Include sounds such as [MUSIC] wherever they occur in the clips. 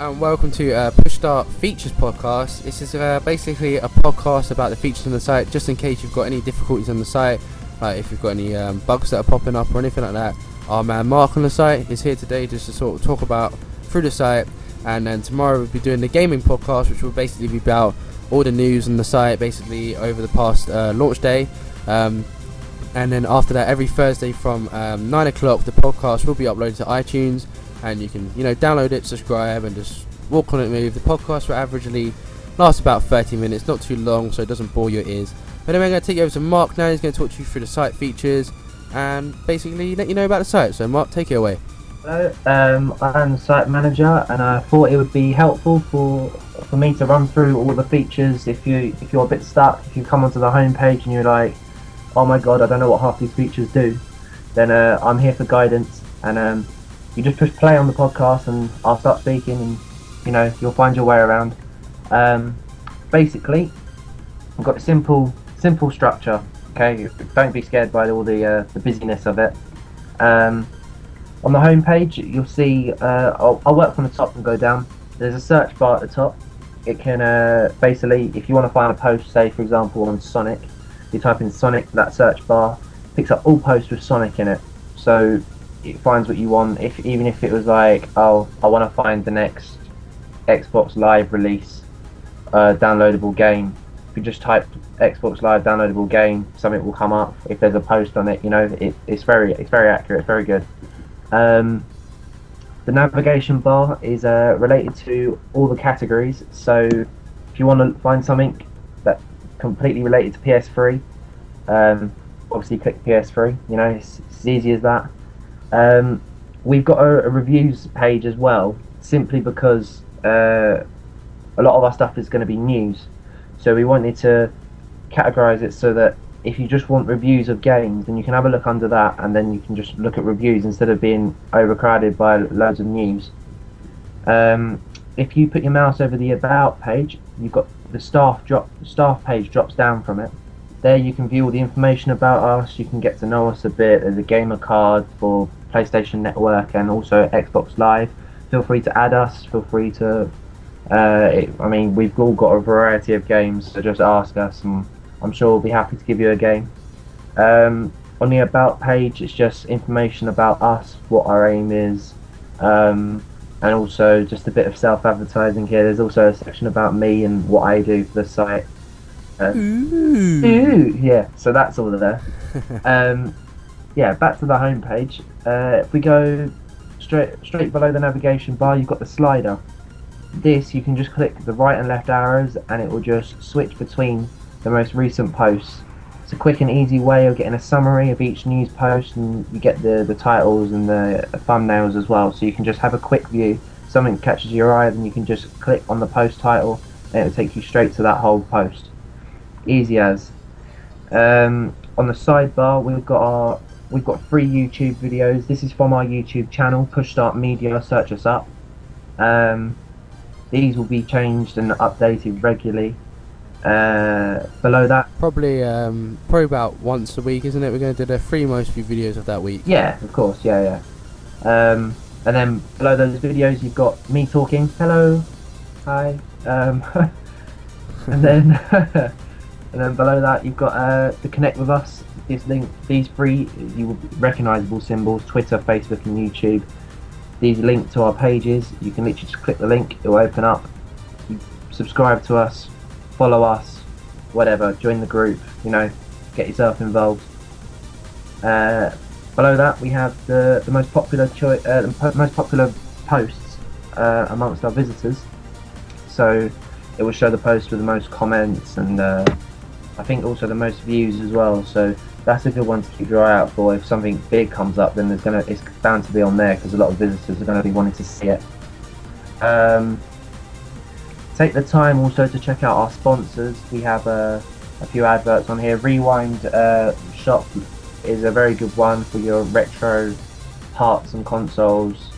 and welcome to uh, Push Start Features Podcast. This is uh, basically a podcast about the features on the site, just in case you've got any difficulties on the site, like if you've got any um, bugs that are popping up or anything like that. Our man Mark on the site is here today just to sort of talk about through the site, and then tomorrow we'll be doing the gaming podcast, which will basically be about all the news on the site, basically over the past uh, launch day. Um, and then after that, every Thursday from um, nine o'clock, the podcast will be uploaded to iTunes and you can you know download it, subscribe, and just walk on it. Move. The podcast will averagely last about 30 minutes, not too long, so it doesn't bore your ears. But anyway, I'm going to take you over to Mark now. He's going to talk to you through the site features and basically let you know about the site. So, Mark, take it away. Hello, um, I'm the site manager, and I thought it would be helpful for for me to run through all the features. If you if you're a bit stuck, if you come onto the homepage and you're like, oh my god, I don't know what half these features do, then uh, I'm here for guidance, and um, you just push play on the podcast and I'll start speaking and you know you'll find your way around. Um, basically, I've got a simple simple structure. Okay, don't be scared by all the uh, the busyness of it. Um, on the home page, you'll see. Uh, I'll, I'll, work from the top and go down. There's a search bar at the top. It can uh, basically, if you want to find a post, say for example on Sonic, you type in Sonic, that search bar picks up all posts with Sonic in it. So it finds what you want. If even if it was like, oh, I want to find the next Xbox Live release uh, downloadable game. If you just type Xbox Live downloadable game, something will come up. If there's a post on it, you know, it, it's very it's very accurate. It's very good. Um, the navigation bar is uh, related to all the categories. So if you want to find something that completely related to PS3, um, obviously click PS3. You know, it's, it's as easy as that. Um, we've got a, a, reviews page as well, simply because uh, a lot of our stuff is going to be news. So we wanted to categorize it so that if you just want reviews of games, then you can have a look under that, and then you can just look at reviews instead of being overcrowded by loads of news. Um, if you put your mouse over the about page, you've got the staff drop staff page drops down from it. There you can view all the information about us. You can get to know us a bit. There's a gamer card for PlayStation Network and also Xbox Live. Feel free to add us. Feel free to. Uh, it, I mean, we've all got a variety of games, so just ask us, and I'm sure we'll be happy to give you a game. Um, on the about page, it's just information about us, what our aim is, um, and also just a bit of self-advertising here. There's also a section about me and what I do for the site. Uh, ooh. ooh. yeah. So that's all there. [LAUGHS] um, yeah, back to the home page. Uh, if we go straight straight below the navigation bar, you've got the slider. This you can just click the right and left arrows, and it will just switch between the most recent posts. It's a quick and easy way of getting a summary of each news post, and you get the the titles and the thumbnails as well. So you can just have a quick view. Something catches your eye, then you can just click on the post title, and it'll take you straight to that whole post. Easy as. Um, on the sidebar, we've got our We've got free YouTube videos. This is from our YouTube channel, Push Start Media. Search us up. Um, these will be changed and updated regularly. Uh, below that, probably um, probably about once a week, isn't it? We're going to do the three most view videos of that week. Yeah, of course. Yeah, yeah. Um, and then below those videos, you've got me talking. Hello, hi. Um, [LAUGHS] and then [LAUGHS] and then below that, you've got uh, the connect with us this link, these three you recognizable symbols: Twitter, Facebook, and YouTube. These link to our pages. You can literally just click the link; it will open up. You subscribe to us, follow us, whatever. Join the group. You know, get yourself involved. Uh, below that, we have the the most popular cho- uh, the po- most popular posts uh, amongst our visitors. So it will show the post with the most comments and uh, I think also the most views as well. So that's a good one to keep your eye out for. If something big comes up, then there's gonna it's bound to be on there because a lot of visitors are going to be wanting to see it. Um, take the time also to check out our sponsors. We have a, a few adverts on here. Rewind uh, Shop is a very good one for your retro parts and consoles,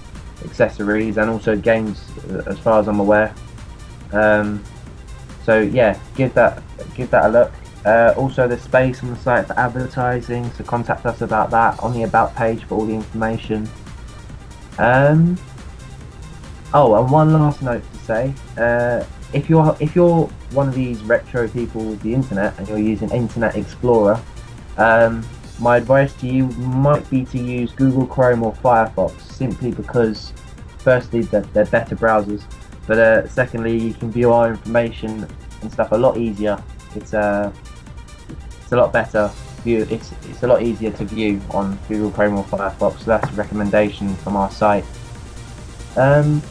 accessories, and also games, as far as I'm aware. Um, so yeah, give that give that a look. Uh, also, there's space on the site for advertising, so contact us about that on the About page for all the information. Um, Oh, and one last note to say: uh, if you're if you're one of these retro people with the internet and you're using Internet Explorer, um, my advice to you might be to use Google Chrome or Firefox, simply because, firstly, they're, they're better browsers, but uh, secondly, you can view our information and stuff a lot easier. It's uh, it's a lot better. View it's it's a lot easier to view on Google Chrome or Firefox. So that's a recommendation from our site. Um,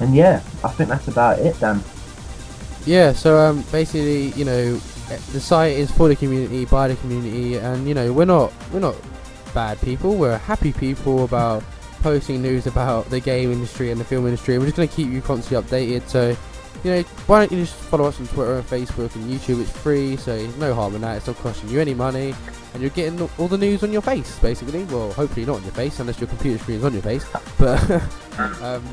and yeah, I think that's about it, Dan. Yeah, so um, basically, you know, the site is for the community, by the community, and you know, we're not we're not bad people. We're happy people about posting news about the game industry and the film industry. We're just going to keep you constantly updated. So, you know, why don't you just follow us on Twitter and Facebook and YouTube? It's free, so no harm in that. It's not costing you any money, and you're getting all the news on your face, basically. Well, hopefully not on your face, unless your computer screen is on your face. But, [LAUGHS] um,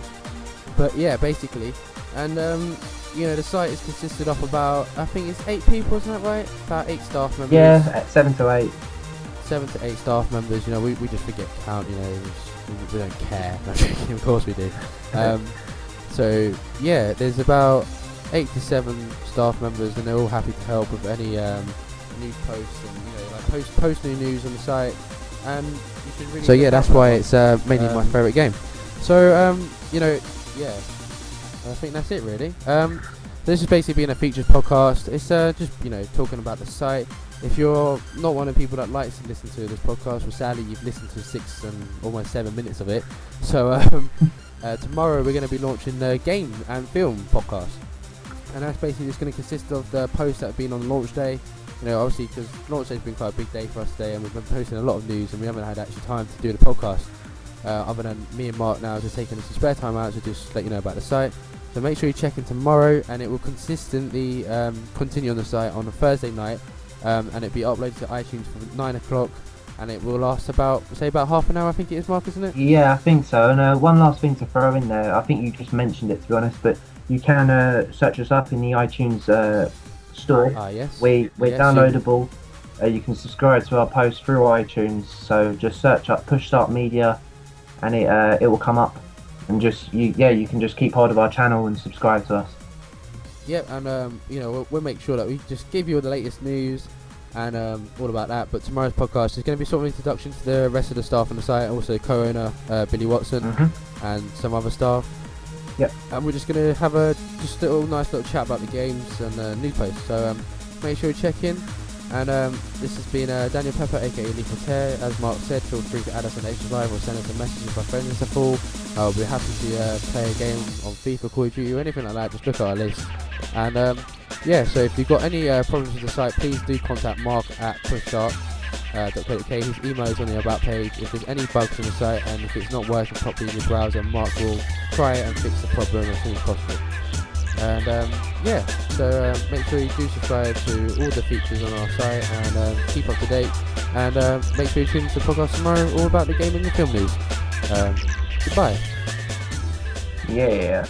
but yeah, basically, and um, you know, the site is consisted of about I think it's eight people, isn't that right? About eight staff members. Yeah, seven to eight. Seven to eight staff members. You know, we, we just forget to count. You know, we, just, we don't care. [LAUGHS] of course we do. [LAUGHS] Um, so yeah, there's about eight to seven staff members, and they're all happy to help with any um, news posts and you know, like post post new news on the site. And you should really. So yeah, that's why it's uh, mainly my Um, favourite game. So um, you know, yeah. I think that's it really. Um, this is basically being a featured podcast. It's uh, just you know talking about the site. If you're not one of the people that likes to listen to this podcast, well, sadly you've listened to six and almost seven minutes of it. So um, uh, tomorrow we're going to be launching the game and film podcast, and that's basically just going to consist of the posts that have been on launch day. You know, obviously because launch day's been quite a big day for us today, and we've been posting a lot of news, and we haven't had actually time to do the podcast. Uh, other than me and Mark now just taking some spare time out to just let you know about the site. So make sure you check in tomorrow, and it will consistently um, continue on the site on a Thursday night, um, and it'll be uploaded to iTunes for nine o'clock, and it will last about say about half an hour. I think it is, Mark, isn't it? Yeah, I think so. And uh, one last thing to throw in there, I think you just mentioned it to be honest, but you can uh, search us up in the iTunes uh, store. Ah, yes. We we're Yes, downloadable. Uh, you can subscribe to our posts through iTunes. So just search up Push Start Media, and it uh, it will come up. And just you yeah, you can just keep hold of our channel and subscribe to us. Yep, and um, you know we'll, we'll make sure that we just give you all the latest news and um, all about that. But tomorrow's podcast is going to be sort of an introduction to the rest of the staff on the site, also co-owner uh, Billy Watson Mm-hmm. and some other staff. Yep. And we're just going to have a just a little nice little chat about the games and uh, news posts. So um, make sure you check in. And um, this has been uh, Daniel Pepper, aka Lethal Tear. As Mark said, feel free to add us on H Live or send us a message by phoning us at all. I'll be happy to uh, play a game on FIFA, Call of Duty, or anything like that. Just look at our list. And um, yeah, so if you've got any uh, problems with the site, please do contact Mark at pushstart.co.uk. His email is on the about page. If there's any bugs in the site and if it's not working properly in your browser, Mark will try and fix the problem as soon as possible. And um, yeah, so um, make sure you do subscribe to all the features on our site and um, keep up to date. And um, make sure you tune into the podcast tomorrow all about the gaming and the film news. Um, goodbye. Yeah.